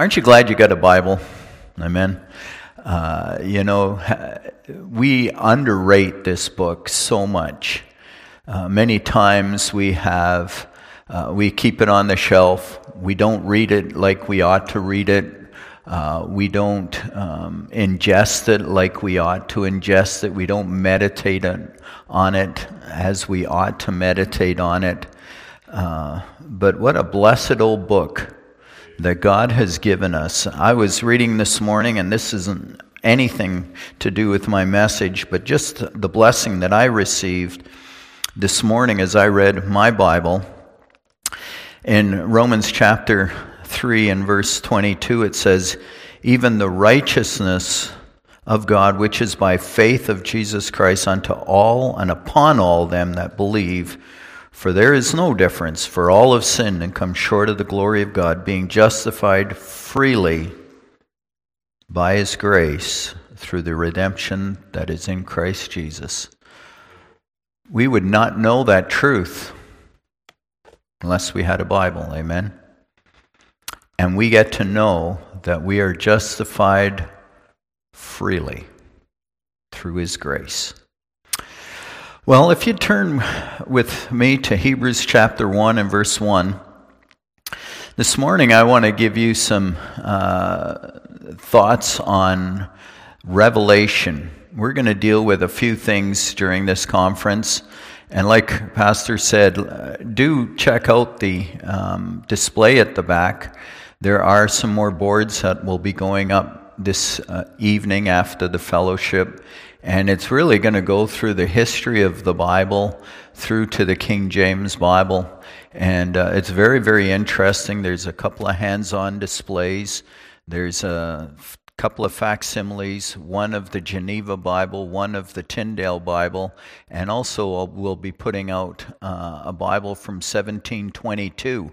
Aren't you glad you got a Bible? Amen. Uh, you know, we underrate this book so much. Uh, many times we have, uh, we keep it on the shelf. We don't read it like we ought to read it. Uh, we don't um, ingest it like we ought to ingest it. We don't meditate on it as we ought to meditate on it. Uh, but what a blessed old book that God has given us. I was reading this morning, and this isn't anything to do with my message, but just the blessing that I received this morning as I read my Bible. In Romans chapter 3 and verse 22, it says, Even the righteousness of God, which is by faith of Jesus Christ unto all and upon all them that believe, for there is no difference, for all have sinned and come short of the glory of God, being justified freely by his grace through the redemption that is in Christ Jesus. We would not know that truth unless we had a Bible. Amen. And we get to know that we are justified freely through his grace. Well, if you turn with me to Hebrews chapter 1 and verse 1, this morning I want to give you some uh, thoughts on revelation. We're going to deal with a few things during this conference. And like Pastor said, uh, do check out the um, display at the back. There are some more boards that will be going up this uh, evening after the fellowship. And it's really going to go through the history of the Bible through to the King James Bible. And uh, it's very, very interesting. There's a couple of hands on displays. There's a couple of facsimiles, one of the Geneva Bible, one of the Tyndale Bible, and also we'll be putting out uh, a Bible from 1722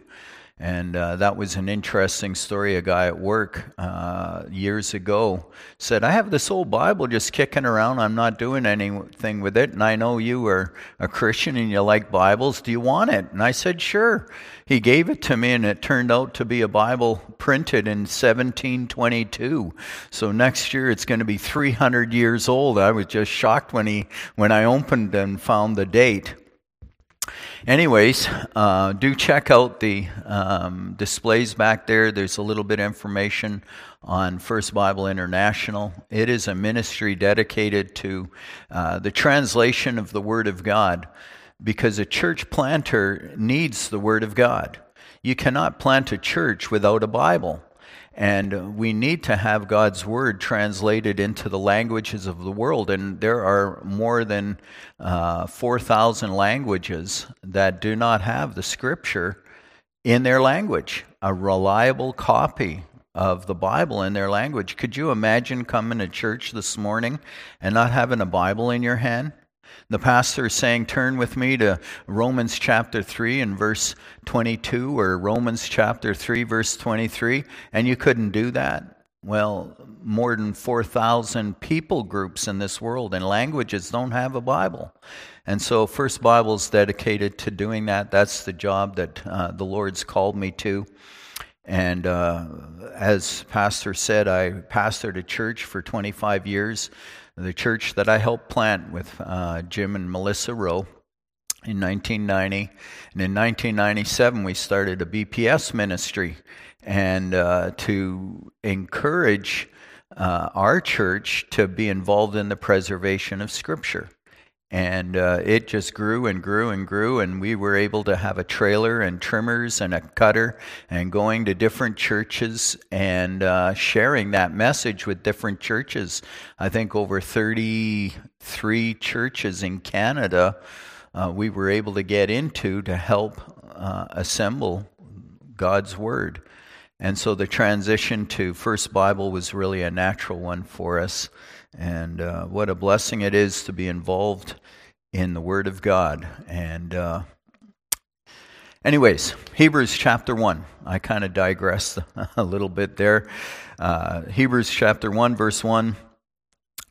and uh, that was an interesting story. A guy at work uh, years ago said, I have this old Bible just kicking around. I'm not doing anything with it. And I know you are a Christian and you like Bibles. Do you want it? And I said, Sure. He gave it to me, and it turned out to be a Bible printed in 1722. So next year it's going to be 300 years old. I was just shocked when, he, when I opened and found the date. Anyways, uh, do check out the um, displays back there. There's a little bit of information on First Bible International. It is a ministry dedicated to uh, the translation of the Word of God because a church planter needs the Word of God. You cannot plant a church without a Bible. And we need to have God's word translated into the languages of the world. And there are more than uh, 4,000 languages that do not have the scripture in their language, a reliable copy of the Bible in their language. Could you imagine coming to church this morning and not having a Bible in your hand? The pastor is saying, Turn with me to Romans chapter 3 and verse 22, or Romans chapter 3, verse 23, and you couldn't do that. Well, more than 4,000 people groups in this world and languages don't have a Bible. And so, First Bible is dedicated to doing that. That's the job that uh, the Lord's called me to. And uh, as Pastor said, I pastored a church for 25 years the church that I helped plant with uh, Jim and Melissa Rowe in 1990. And in 1997, we started a BPS ministry and uh, to encourage uh, our church to be involved in the preservation of Scripture. And uh, it just grew and grew and grew, and we were able to have a trailer and trimmers and a cutter and going to different churches and uh, sharing that message with different churches. I think over 33 churches in Canada uh, we were able to get into to help uh, assemble God's Word. And so the transition to First Bible was really a natural one for us. And uh, what a blessing it is to be involved in the Word of God. And, uh, anyways, Hebrews chapter 1. I kind of digressed a little bit there. Uh, Hebrews chapter 1, verse 1.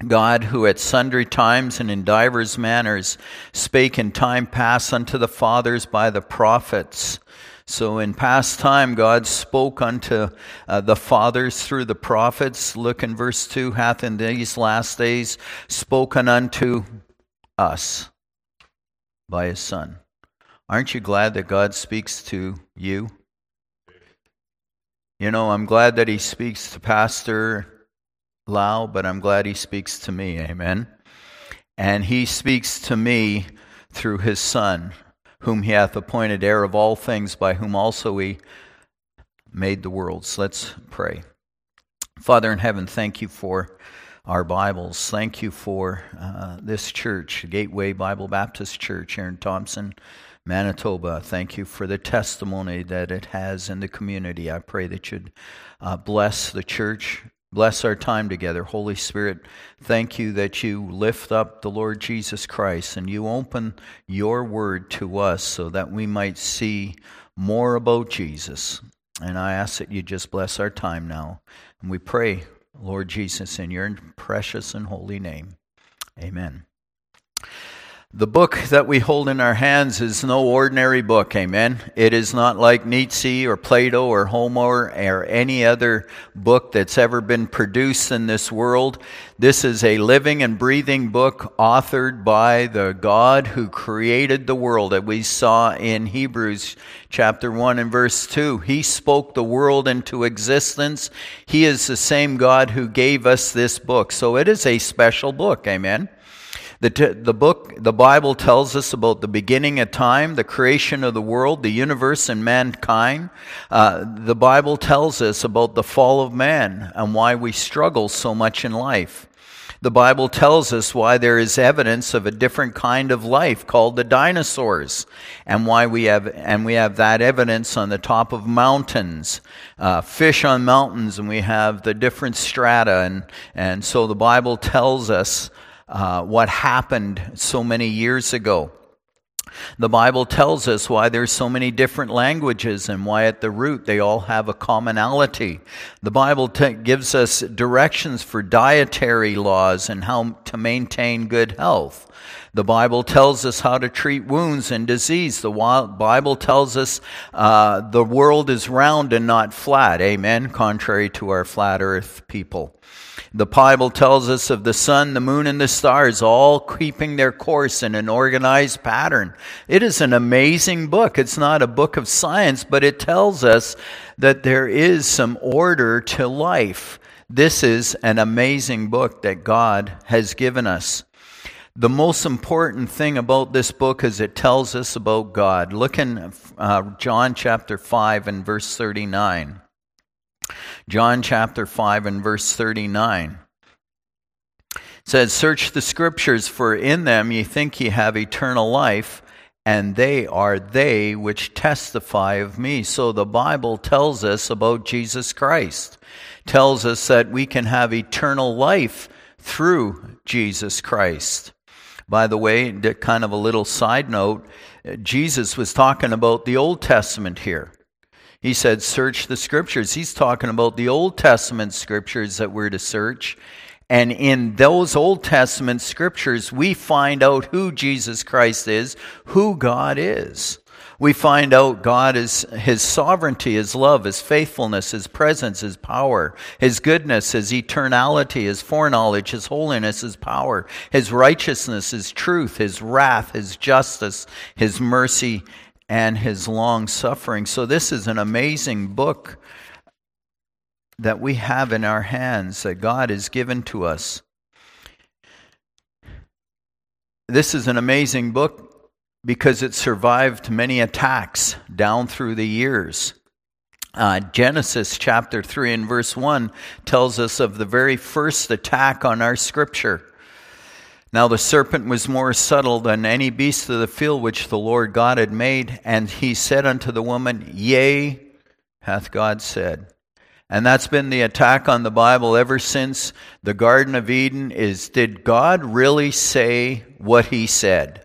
God, who at sundry times and in divers manners spake in time past unto the fathers by the prophets, So, in past time, God spoke unto uh, the fathers through the prophets. Look in verse 2 hath in these last days spoken unto us by his Son. Aren't you glad that God speaks to you? You know, I'm glad that he speaks to Pastor Lau, but I'm glad he speaks to me. Amen. And he speaks to me through his Son whom he hath appointed heir of all things, by whom also he made the worlds. Let's pray. Father in heaven, thank you for our Bibles. Thank you for uh, this church, Gateway Bible Baptist Church here in Thompson, Manitoba. Thank you for the testimony that it has in the community. I pray that you'd uh, bless the church, Bless our time together. Holy Spirit, thank you that you lift up the Lord Jesus Christ and you open your word to us so that we might see more about Jesus. And I ask that you just bless our time now. And we pray, Lord Jesus, in your precious and holy name. Amen. The book that we hold in our hands is no ordinary book, amen. It is not like Nietzsche or Plato or Homer or any other book that's ever been produced in this world. This is a living and breathing book authored by the God who created the world that we saw in Hebrews chapter 1 and verse 2. He spoke the world into existence. He is the same God who gave us this book. So it is a special book, amen. The, t- the book, the Bible tells us about the beginning of time, the creation of the world, the universe, and mankind. Uh, the Bible tells us about the fall of man and why we struggle so much in life. The Bible tells us why there is evidence of a different kind of life called the dinosaurs, and why we have and we have that evidence on the top of mountains, uh, fish on mountains, and we have the different strata, and and so the Bible tells us uh, what happened so many years ago. The Bible tells us why there's so many different languages and why at the root they all have a commonality. The Bible t- gives us directions for dietary laws and how to maintain good health. The Bible tells us how to treat wounds and disease. The Bible tells us uh, the world is round and not flat. Amen. Contrary to our flat earth people. The Bible tells us of the sun, the moon, and the stars all keeping their course in an organized pattern. It is an amazing book. It's not a book of science, but it tells us that there is some order to life. This is an amazing book that God has given us. The most important thing about this book is it tells us about God. Look in uh, John chapter 5 and verse 39. John chapter 5 and verse 39 says, Search the scriptures, for in them ye think ye have eternal life, and they are they which testify of me. So the Bible tells us about Jesus Christ, tells us that we can have eternal life through Jesus Christ. By the way, kind of a little side note, Jesus was talking about the Old Testament here. He said, Search the scriptures. He's talking about the Old Testament scriptures that we're to search. And in those Old Testament scriptures, we find out who Jesus Christ is, who God is. We find out God is His sovereignty, His love, His faithfulness, His presence, His power, His goodness, His eternality, His foreknowledge, His holiness, His power, His righteousness, His truth, His wrath, His justice, His mercy, and his long suffering. So, this is an amazing book that we have in our hands that God has given to us. This is an amazing book because it survived many attacks down through the years. Uh, Genesis chapter 3 and verse 1 tells us of the very first attack on our scripture. Now the serpent was more subtle than any beast of the field which the Lord God had made, and he said unto the woman, Yea, hath God said. And that's been the attack on the Bible ever since the Garden of Eden is did God really say what he said?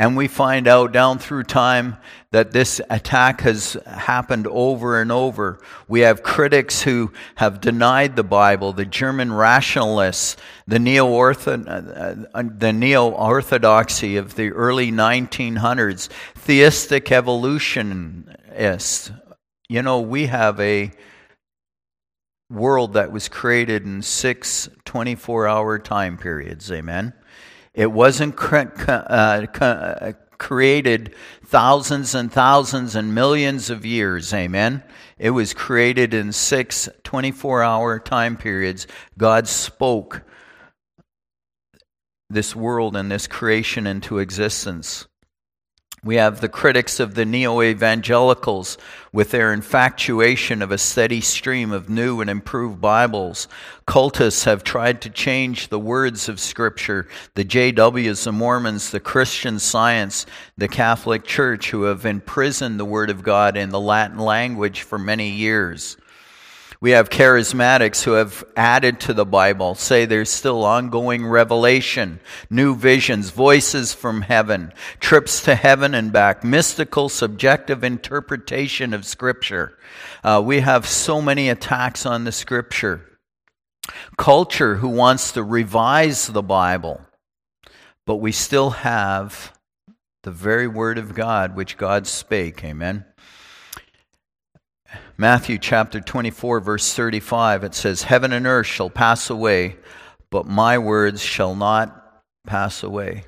And we find out down through time that this attack has happened over and over. We have critics who have denied the Bible, the German rationalists, the neo uh, uh, orthodoxy of the early 1900s, theistic evolutionists. You know, we have a world that was created in six 24 hour time periods. Amen. It wasn't uh, uh, created thousands and thousands and millions of years. Amen. It was created in six 24 hour time periods. God spoke this world and this creation into existence. We have the critics of the neo evangelicals with their infatuation of a steady stream of new and improved Bibles. Cultists have tried to change the words of Scripture. The JWs, the Mormons, the Christian Science, the Catholic Church, who have imprisoned the Word of God in the Latin language for many years. We have charismatics who have added to the Bible, say there's still ongoing revelation, new visions, voices from heaven, trips to heaven and back, mystical, subjective interpretation of Scripture. Uh, we have so many attacks on the Scripture. Culture who wants to revise the Bible, but we still have the very Word of God which God spake. Amen. Matthew chapter 24, verse 35, it says, Heaven and earth shall pass away, but my words shall not pass away.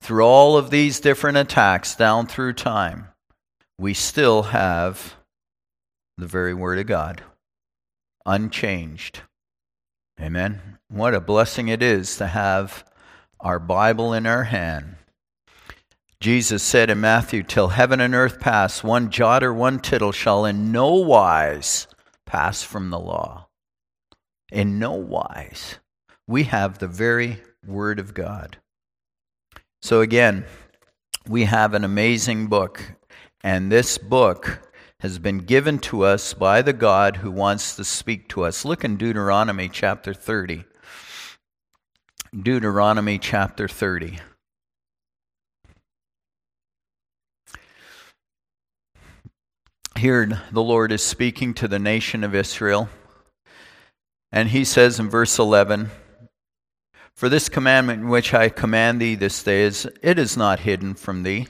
Through all of these different attacks down through time, we still have the very Word of God, unchanged. Amen. What a blessing it is to have our Bible in our hand Jesus said in Matthew, Till heaven and earth pass, one jot or one tittle shall in no wise pass from the law. In no wise. We have the very Word of God. So again, we have an amazing book, and this book has been given to us by the God who wants to speak to us. Look in Deuteronomy chapter 30. Deuteronomy chapter 30. Here, the Lord is speaking to the nation of Israel. And he says in verse 11, For this commandment which I command thee this day is, it is not hidden from thee,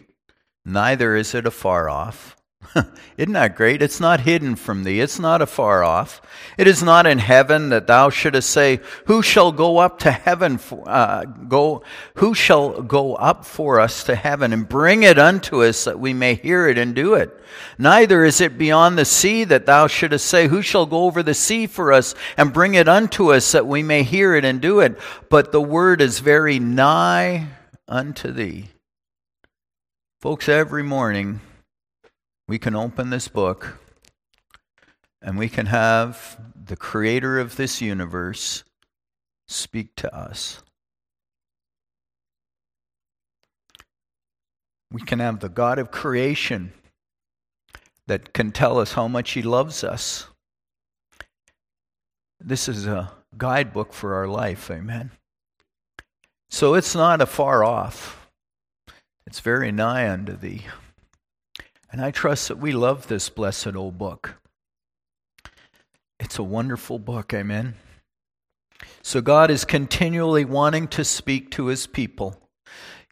neither is it afar off. Isn't that great? It's not hidden from thee. It's not afar off. It is not in heaven that thou shouldest say, Who shall go up to heaven? For, uh, go, who shall go up for us to heaven and bring it unto us that we may hear it and do it? Neither is it beyond the sea that thou shouldest say, Who shall go over the sea for us and bring it unto us that we may hear it and do it? But the word is very nigh unto thee. Folks, every morning, we can open this book and we can have the creator of this universe speak to us. We can have the God of creation that can tell us how much He loves us. This is a guidebook for our life, amen. So it's not a far off, it's very nigh unto thee. And I trust that we love this blessed old book. It's a wonderful book, amen. So God is continually wanting to speak to his people.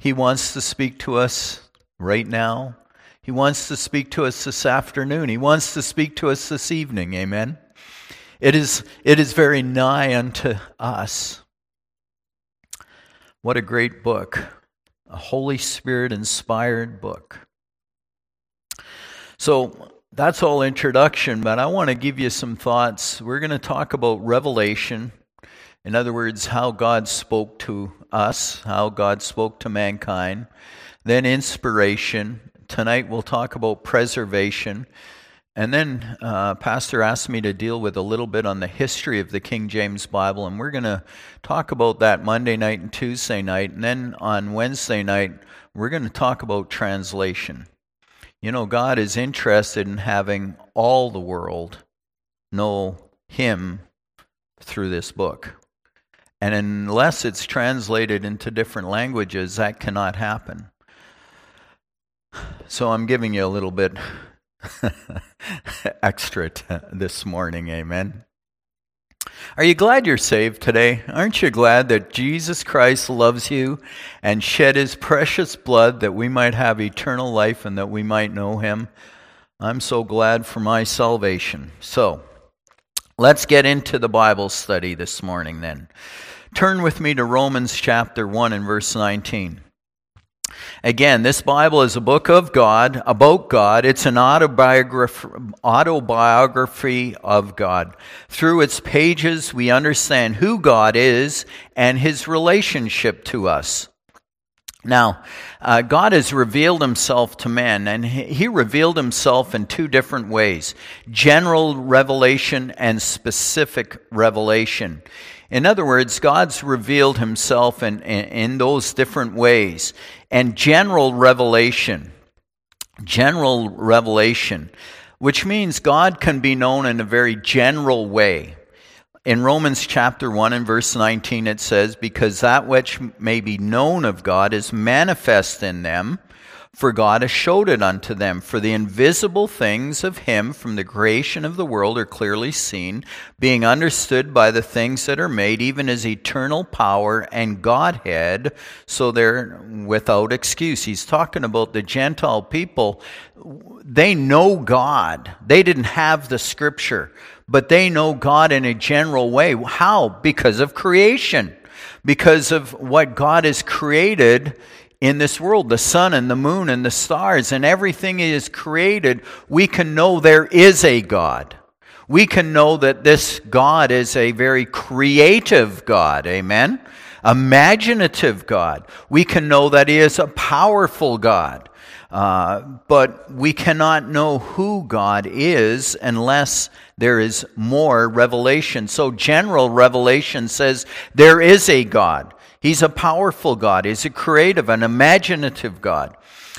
He wants to speak to us right now. He wants to speak to us this afternoon. He wants to speak to us this evening, amen. It is, it is very nigh unto us. What a great book, a Holy Spirit inspired book. So that's all introduction, but I want to give you some thoughts. We're going to talk about revelation. In other words, how God spoke to us, how God spoke to mankind. Then inspiration. Tonight we'll talk about preservation. And then uh, Pastor asked me to deal with a little bit on the history of the King James Bible, and we're going to talk about that Monday night and Tuesday night. And then on Wednesday night, we're going to talk about translation. You know, God is interested in having all the world know Him through this book. And unless it's translated into different languages, that cannot happen. So I'm giving you a little bit extra t- this morning, amen. Are you glad you're saved today? Aren't you glad that Jesus Christ loves you and shed his precious blood that we might have eternal life and that we might know him? I'm so glad for my salvation. So, let's get into the Bible study this morning then. Turn with me to Romans chapter 1 and verse 19. Again, this Bible is a book of God, about God. It's an autobiography, of God. Through its pages, we understand who God is and his relationship to us. Now, uh, God has revealed himself to men, and he revealed himself in two different ways general revelation and specific revelation. In other words, God's revealed himself in, in, in, those different ways. And general revelation, general revelation, which means God can be known in a very general way. In Romans chapter 1 and verse 19, it says, Because that which may be known of God is manifest in them for God has showed it unto them. For the invisible things of him from the creation of the world are clearly seen, being understood by the things that are made, even his eternal power and Godhead, so they're without excuse. He's talking about the Gentile people. They know God. They didn't have the scripture, but they know God in a general way. How? Because of creation. Because of what God has created in this world, the sun and the moon and the stars and everything is created, we can know there is a God. We can know that this God is a very creative God. Amen? Imaginative God. We can know that He is a powerful God. Uh, but we cannot know who God is unless there is more revelation. So, general revelation says there is a God. He's a powerful God. He's a creative, an imaginative God.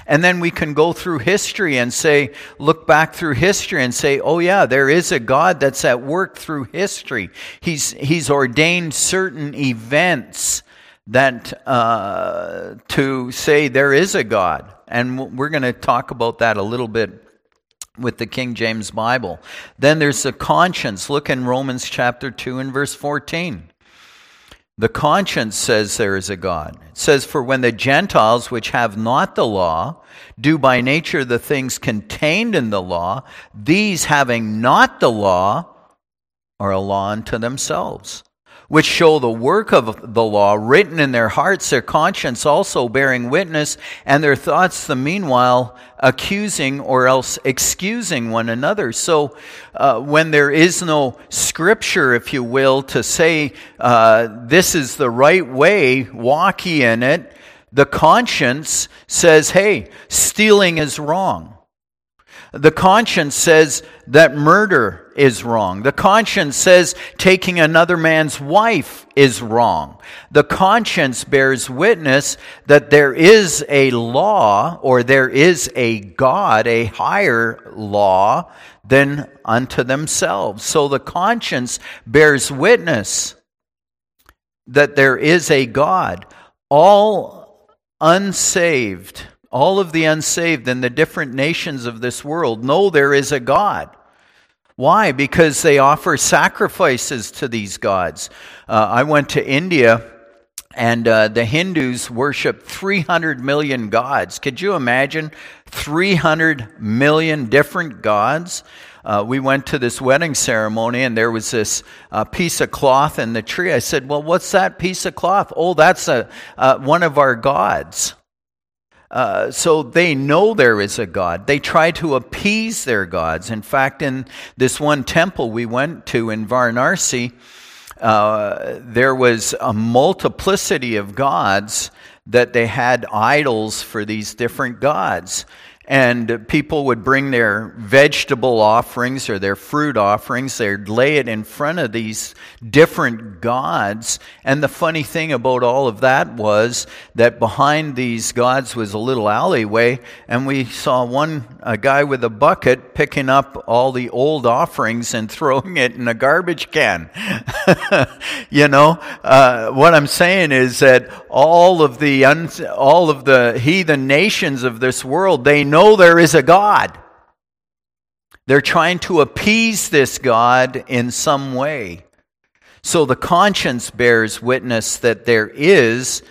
And then we can go through history and say, look back through history and say, oh yeah, there is a God that's at work through history. He's, he's ordained certain events that, uh, to say there is a God. And we're going to talk about that a little bit with the King James Bible. Then there's the conscience. Look in Romans chapter 2 and verse 14. The conscience says there is a God. It says, For when the Gentiles, which have not the law, do by nature the things contained in the law, these having not the law are a law unto themselves which show the work of the law written in their hearts, their conscience also bearing witness, and their thoughts the meanwhile accusing or else excusing one another. So, uh, when there is no scripture, if you will, to say uh, this is the right way, walk ye in it, the conscience says, hey, stealing is wrong. The conscience says that murder is wrong. The conscience says taking another man's wife is wrong. The conscience bears witness that there is a law or there is a God, a higher law than unto themselves. So the conscience bears witness that there is a God. All unsaved all of the unsaved in the different nations of this world know there is a God. Why? Because they offer sacrifices to these gods. Uh, I went to India and uh, the Hindus worship 300 million gods. Could you imagine 300 million different gods? Uh, we went to this wedding ceremony and there was this uh, piece of cloth in the tree. I said, Well, what's that piece of cloth? Oh, that's a, uh, one of our gods. Uh, so they know there is a God. They try to appease their gods. In fact, in this one temple we went to in Varanasi, uh, there was a multiplicity of gods that they had idols for these different gods and people would bring their vegetable offerings or their fruit offerings. They'd lay it in front of these different gods. And the funny thing about all of that was that behind these gods was a little alleyway, and we saw one a guy with a bucket picking up all the old offerings and throwing it in a garbage can. you know, uh, what I'm saying is that all of the un- all of the heathen nations of this world, they know there is a God. They're trying to appease this God in some way. So the conscience bears witness that there is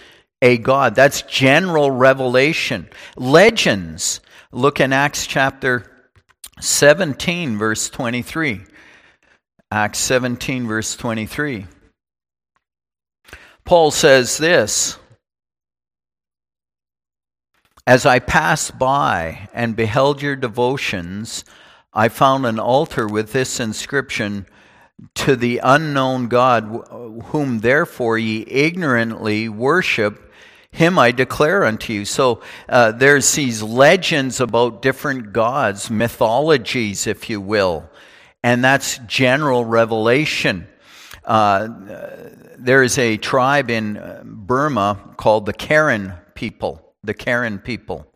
a God. That's general revelation. Legends. Look in Acts chapter 17, verse 23. Acts 17, verse 23. Paul says this As I passed by and beheld your devotions, I found an altar with this inscription To the unknown God, whom therefore ye ignorantly worship, him I declare unto you. So uh, there's these legends about different gods, mythologies, if you will and that's general revelation. Uh, there is a tribe in uh, Burma called the Karen people. The Karen people.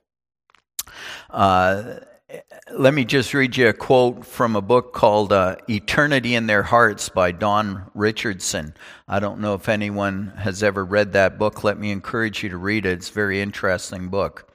Uh, let me just read you a quote from a book called uh, Eternity in Their Hearts by Don Richardson. I don't know if anyone has ever read that book. Let me encourage you to read it. It's a very interesting book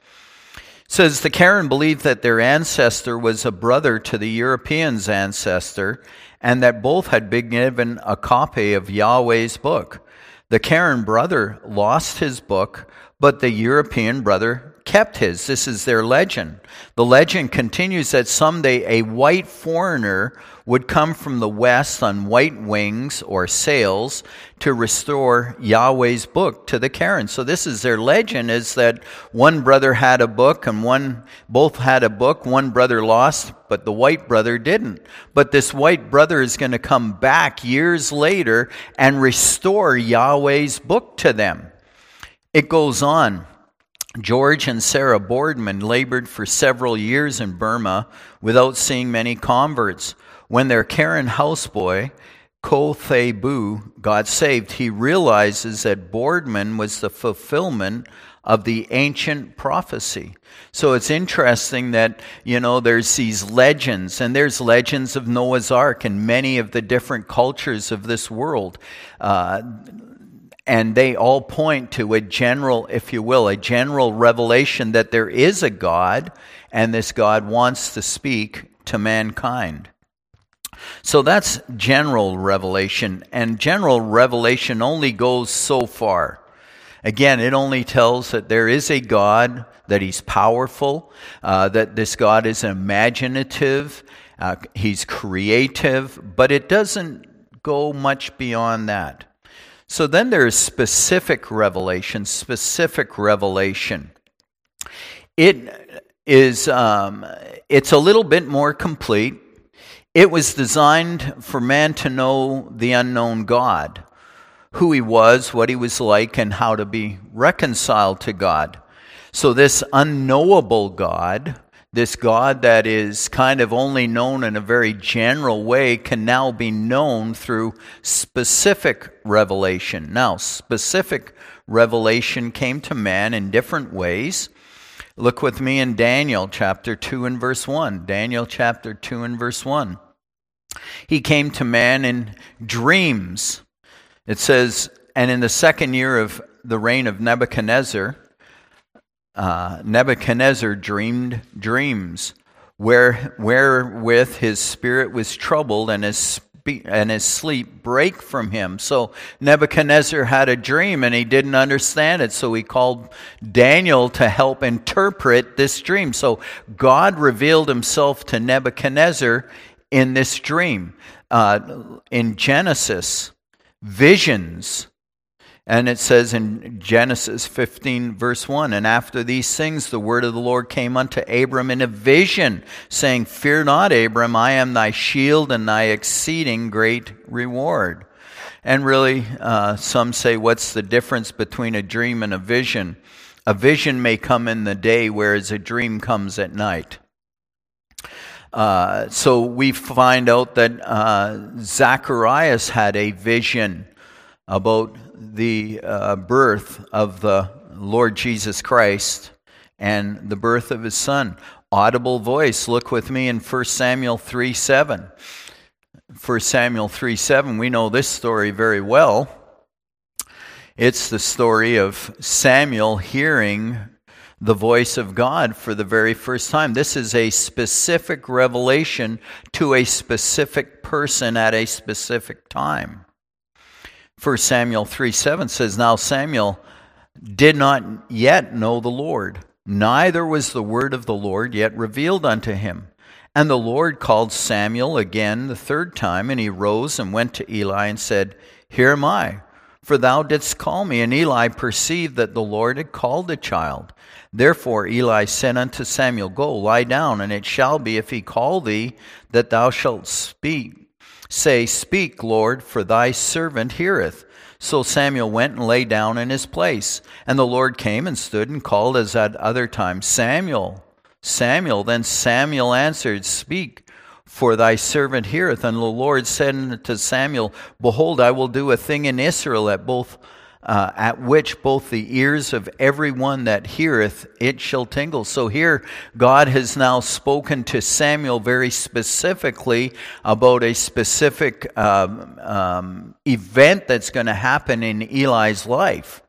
says the Karen believed that their ancestor was a brother to the European's ancestor and that both had been given a copy of Yahweh's book. The Karen brother lost his book, but the European brother kept his. This is their legend. The legend continues that someday a white foreigner would come from the west on white wings or sails to restore Yahweh's book to the Karen. So this is their legend is that one brother had a book and one both had a book, one brother lost, but the white brother didn't. But this white brother is going to come back years later and restore Yahweh's book to them. It goes on. George and Sarah Boardman labored for several years in Burma without seeing many converts. When their Karen houseboy, Ko Tha Byu, got saved, he realizes that Boardman was the fulfillment of the ancient prophecy. So it's interesting that, you know, there's these legends, and there's legends of Noah's Ark and many of the different cultures of this world. Uh, and they all point to a general, if you will, a general revelation that there is a God, and this God wants to speak to mankind. So that's general revelation, and general revelation only goes so far. Again, it only tells that there is a God, that He's powerful, uh, that this God is imaginative, uh, He's creative, but it doesn't go much beyond that. So then there is specific revelation, specific revelation. It is, um, it's a little bit more complete it was designed for man to know the unknown God, who he was, what he was like, and how to be reconciled to God. So, this unknowable God, this God that is kind of only known in a very general way, can now be known through specific revelation. Now, specific revelation came to man in different ways. Look with me in Daniel chapter 2 and verse 1. Daniel chapter 2 and verse 1. He came to man in dreams. It says, and in the second year of the reign of Nebuchadnezzar, uh, Nebuchadnezzar dreamed dreams where, wherewith his spirit was troubled and his and his sleep brake from him. So Nebuchadnezzar had a dream and he didn't understand it. So he called Daniel to help interpret this dream. So God revealed himself to Nebuchadnezzar in this dream. Uh, in Genesis, visions and it says in Genesis 15, verse 1 And after these things, the word of the Lord came unto Abram in a vision, saying, Fear not, Abram, I am thy shield and thy exceeding great reward. And really, uh, some say, What's the difference between a dream and a vision? A vision may come in the day, whereas a dream comes at night. Uh, so we find out that uh, Zacharias had a vision about the uh, birth of the Lord Jesus Christ and the birth of his son. Audible voice. Look with me in 1 Samuel 3 7. 1 Samuel 3 7, we know this story very well. It's the story of Samuel hearing the voice of God for the very first time. This is a specific revelation to a specific person at a specific time. 1 Samuel 3 7 says, Now Samuel did not yet know the Lord, neither was the word of the Lord yet revealed unto him. And the Lord called Samuel again the third time, and he rose and went to Eli and said, Here am I, for thou didst call me. And Eli perceived that the Lord had called the child. Therefore Eli said unto Samuel, Go, lie down, and it shall be, if he call thee, that thou shalt speak. Say, Speak, Lord, for thy servant heareth. So Samuel went and lay down in his place. And the Lord came and stood and called as at other times, Samuel, Samuel. Then Samuel answered, Speak, for thy servant heareth. And the Lord said to Samuel, Behold, I will do a thing in Israel at both uh, at which both the ears of everyone that heareth it shall tingle. So here, God has now spoken to Samuel very specifically about a specific um, um, event that's going to happen in Eli's life.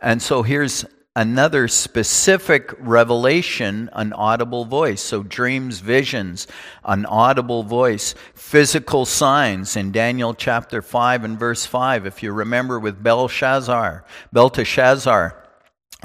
And so here's another specific revelation, an audible voice. So, dreams, visions, an audible voice, physical signs in Daniel chapter 5 and verse 5. If you remember with Belshazzar, Belteshazzar,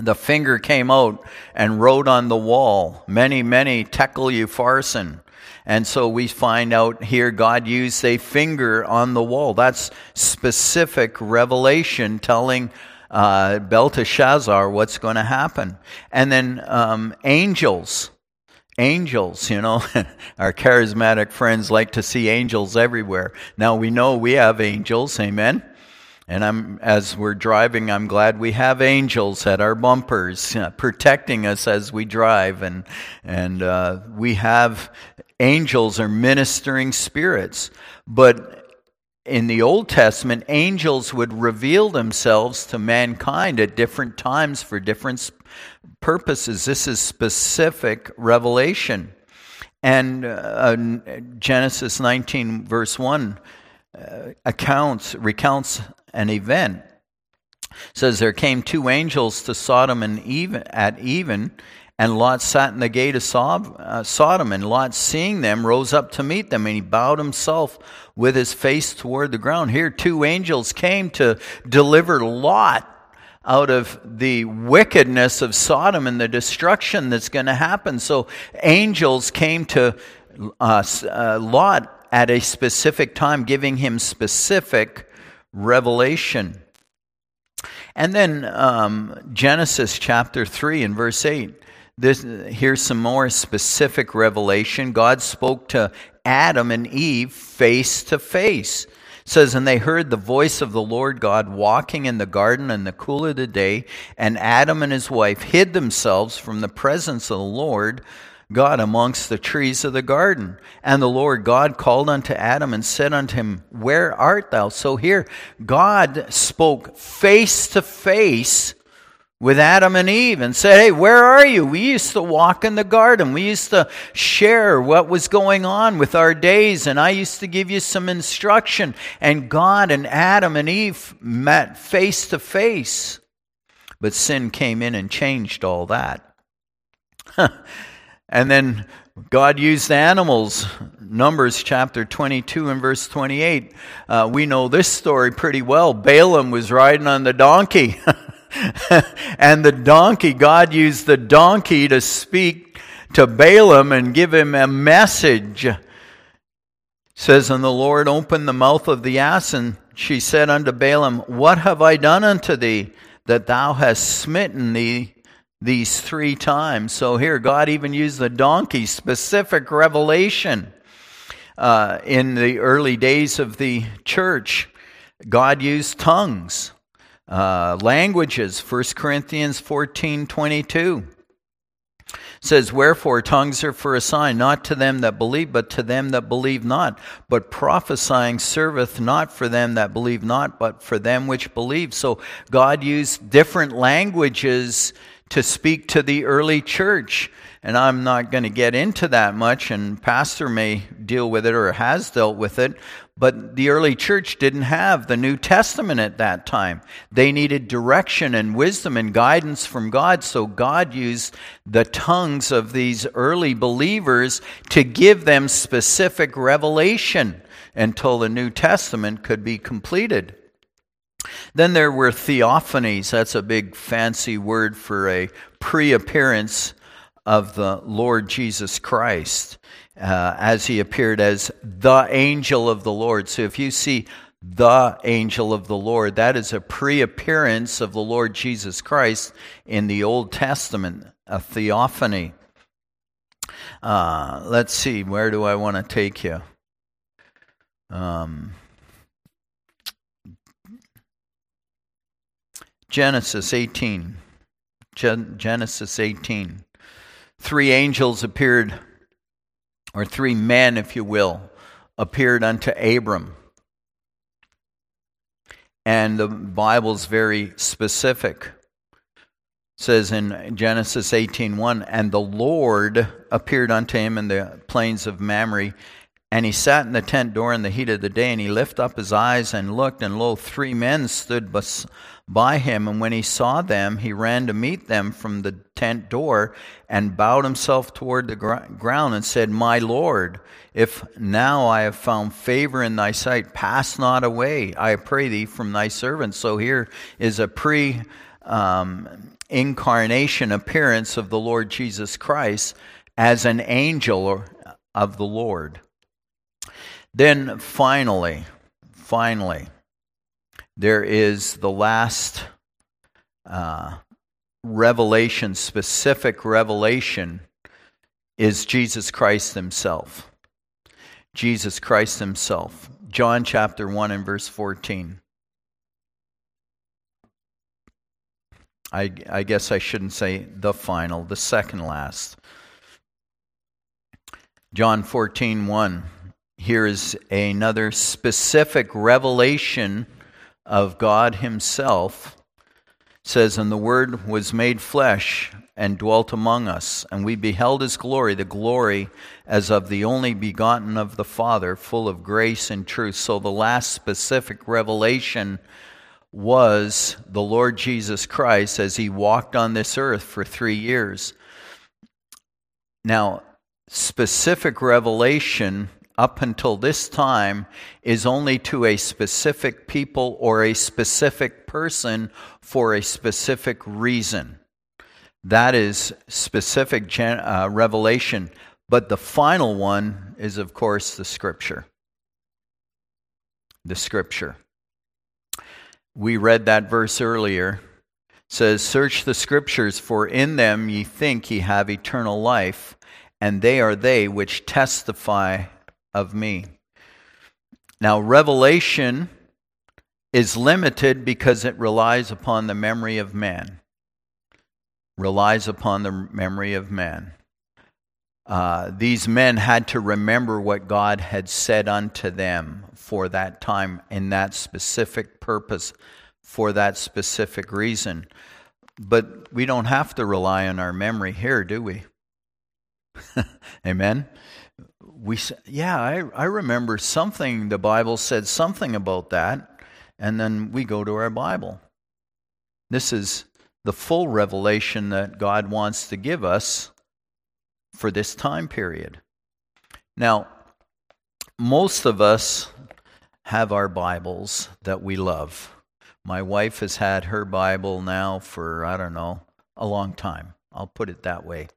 the finger came out and wrote on the wall, Mene, mene tekel upharsin. And so we find out here God used a finger on the wall. That's specific revelation telling uh, Belteshazzar what's going to happen. And then um, angels. Angels, you know, our charismatic friends like to see angels everywhere. Now we know we have angels, amen. And I'm, as we're driving, I'm glad we have angels at our bumpers, uh, protecting us as we drive, and and uh, we have angels are ministering spirits. But in the Old Testament, angels would reveal themselves to mankind at different times for different purposes. This is specific revelation. And uh, Genesis 19, verse 1, uh, accounts, recounts an event. It says, There came two angels to Sodom and even, at even, and Lot sat in the gate of uh, Sodom, and Lot, seeing them, rose up to meet them, and he bowed himself with his face toward the ground. Here, two angels came to deliver Lot out of the wickedness of Sodom and the destruction that's going to happen. So, angels came to uh, uh, Lot at a specific time, giving him specific revelation. And then um, Genesis chapter 3 and verse 8 this, here's some more specific revelation. God spoke to Adam and Eve face to face. It says, And they heard the voice of the Lord God walking in the garden in the cool of the day, and Adam and his wife hid themselves from the presence of the Lord God amongst the trees of the garden. And the Lord God called unto Adam and said unto him, Where art thou? So here, God spoke face to face with Adam and Eve and said, Hey, where are you? We used to walk in the garden. We used to share what was going on with our days, and I used to give you some instruction. And God and Adam and Eve met face to face. But sin came in and changed all that. and then God used animals. Numbers chapter 22 and verse 28. Uh, we know this story pretty well. Balaam was riding on the donkey. and the donkey, God used the donkey to speak to Balaam and give him a message. It says, And the Lord opened the mouth of the ass, and she said unto Balaam, What have I done unto thee that thou hast smitten thee these three times? So here, God even used the donkey, specific revelation. Uh, in the early days of the church, God used tongues. Uh, languages, 1 Corinthians 14 22 says, Wherefore tongues are for a sign, not to them that believe, but to them that believe not. But prophesying serveth not for them that believe not, but for them which believe. So God used different languages to speak to the early church. And I'm not going to get into that much, and Pastor may deal with it or has dealt with it, but the early church didn't have the New Testament at that time. They needed direction and wisdom and guidance from God, so God used the tongues of these early believers to give them specific revelation until the New Testament could be completed. Then there were theophanies. That's a big fancy word for a pre appearance of the Lord Jesus Christ uh, as he appeared as the angel of the Lord. So if you see the angel of the Lord, that is a pre appearance of the Lord Jesus Christ in the Old Testament, a theophany. Uh, let's see, where do I want to take you? Um, Genesis 18. Gen- Genesis 18. Three angels appeared, or three men, if you will, appeared unto Abram. And the Bible's very specific. It says in Genesis 18:1, and the Lord appeared unto him in the plains of Mamre, and he sat in the tent door in the heat of the day, and he lifted up his eyes and looked, and lo, three men stood by him. And when he saw them, he ran to meet them from the tent door and bowed himself toward the gr- ground and said, My Lord, if now I have found favor in thy sight, pass not away, I pray thee, from thy servant. So here is a pre um, incarnation appearance of the Lord Jesus Christ as an angel of the Lord. Then finally, finally, there is the last uh, revelation, specific revelation, is Jesus Christ Himself. Jesus Christ Himself. John chapter 1 and verse 14. I, I guess I shouldn't say the final, the second last. John 14, 1. Here is another specific revelation of God Himself says, And the Word was made flesh and dwelt among us, and we beheld His glory, the glory as of the only begotten of the Father, full of grace and truth. So the last specific revelation was the Lord Jesus Christ as He walked on this earth for three years. Now, specific revelation up until this time is only to a specific people or a specific person for a specific reason. That is specific gen- uh, revelation. But the final one is, of course, the scripture. The scripture. We read that verse earlier. It says, Search the scriptures, for in them ye think ye have eternal life, and they are they which testify of me. Now, revelation is limited because it relies upon the memory of man. Relies upon the memory of man. Uh, these men had to remember what God had said unto them for that time in that specific purpose, for that specific reason. But we don't have to rely on our memory here, do we? Amen we yeah I, I remember something the bible said something about that and then we go to our bible. This is the full revelation that god wants to give us for this time period. Now most of us have our bibles that we love. My wife has had her bible now for i don't know a long time. I'll put it that way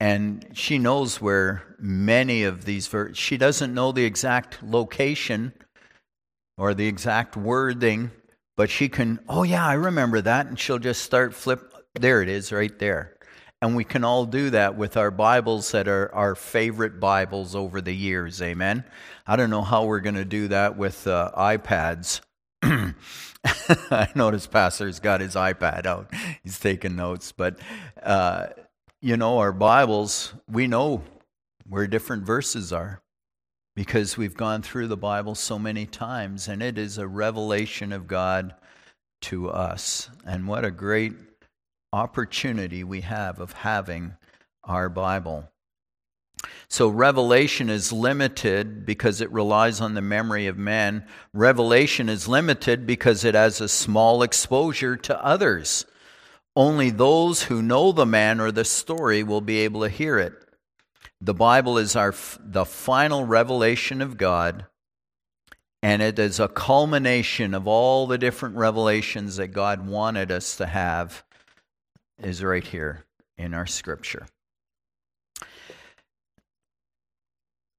and she knows where many of these verses, she doesn't know the exact location or the exact wording, but she can, oh yeah, I remember that. And she'll just start flip, there it is right there. And we can all do that with our Bibles that are our favorite Bibles over the years. Amen. I don't know how we're going to do that with uh, iPads. I notice Pastor's got his iPad out. He's taking notes. But uh, you know, our Bibles, we know where different verses are because we've gone through the Bible so many times and it is a revelation of God to us. And what a great opportunity we have of having our Bible. So, revelation is limited because it relies on the memory of men. Revelation is limited because it has a small exposure to others. Only those who know the man or the story will be able to hear it. The Bible is our, the final revelation of God, and it is a culmination of all the different revelations that God wanted us to have, is right here in our scripture.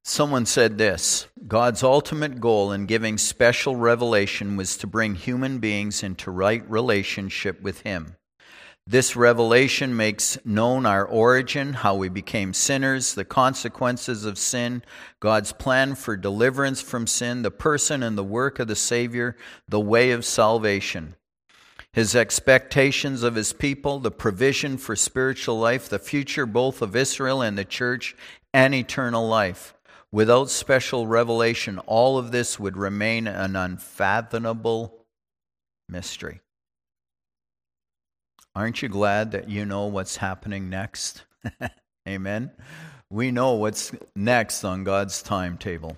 Someone said this God's ultimate goal in giving special revelation was to bring human beings into right relationship with Him. This revelation makes known our origin, how we became sinners, the consequences of sin, God's plan for deliverance from sin, the person and the work of the Savior, the way of salvation. His expectations of his people, the provision for spiritual life, the future both of Israel and the church, and eternal life. Without special revelation, all of this would remain an unfathomable mystery. Aren't you glad that you know what's happening next? Amen. We know what's next on God's timetable.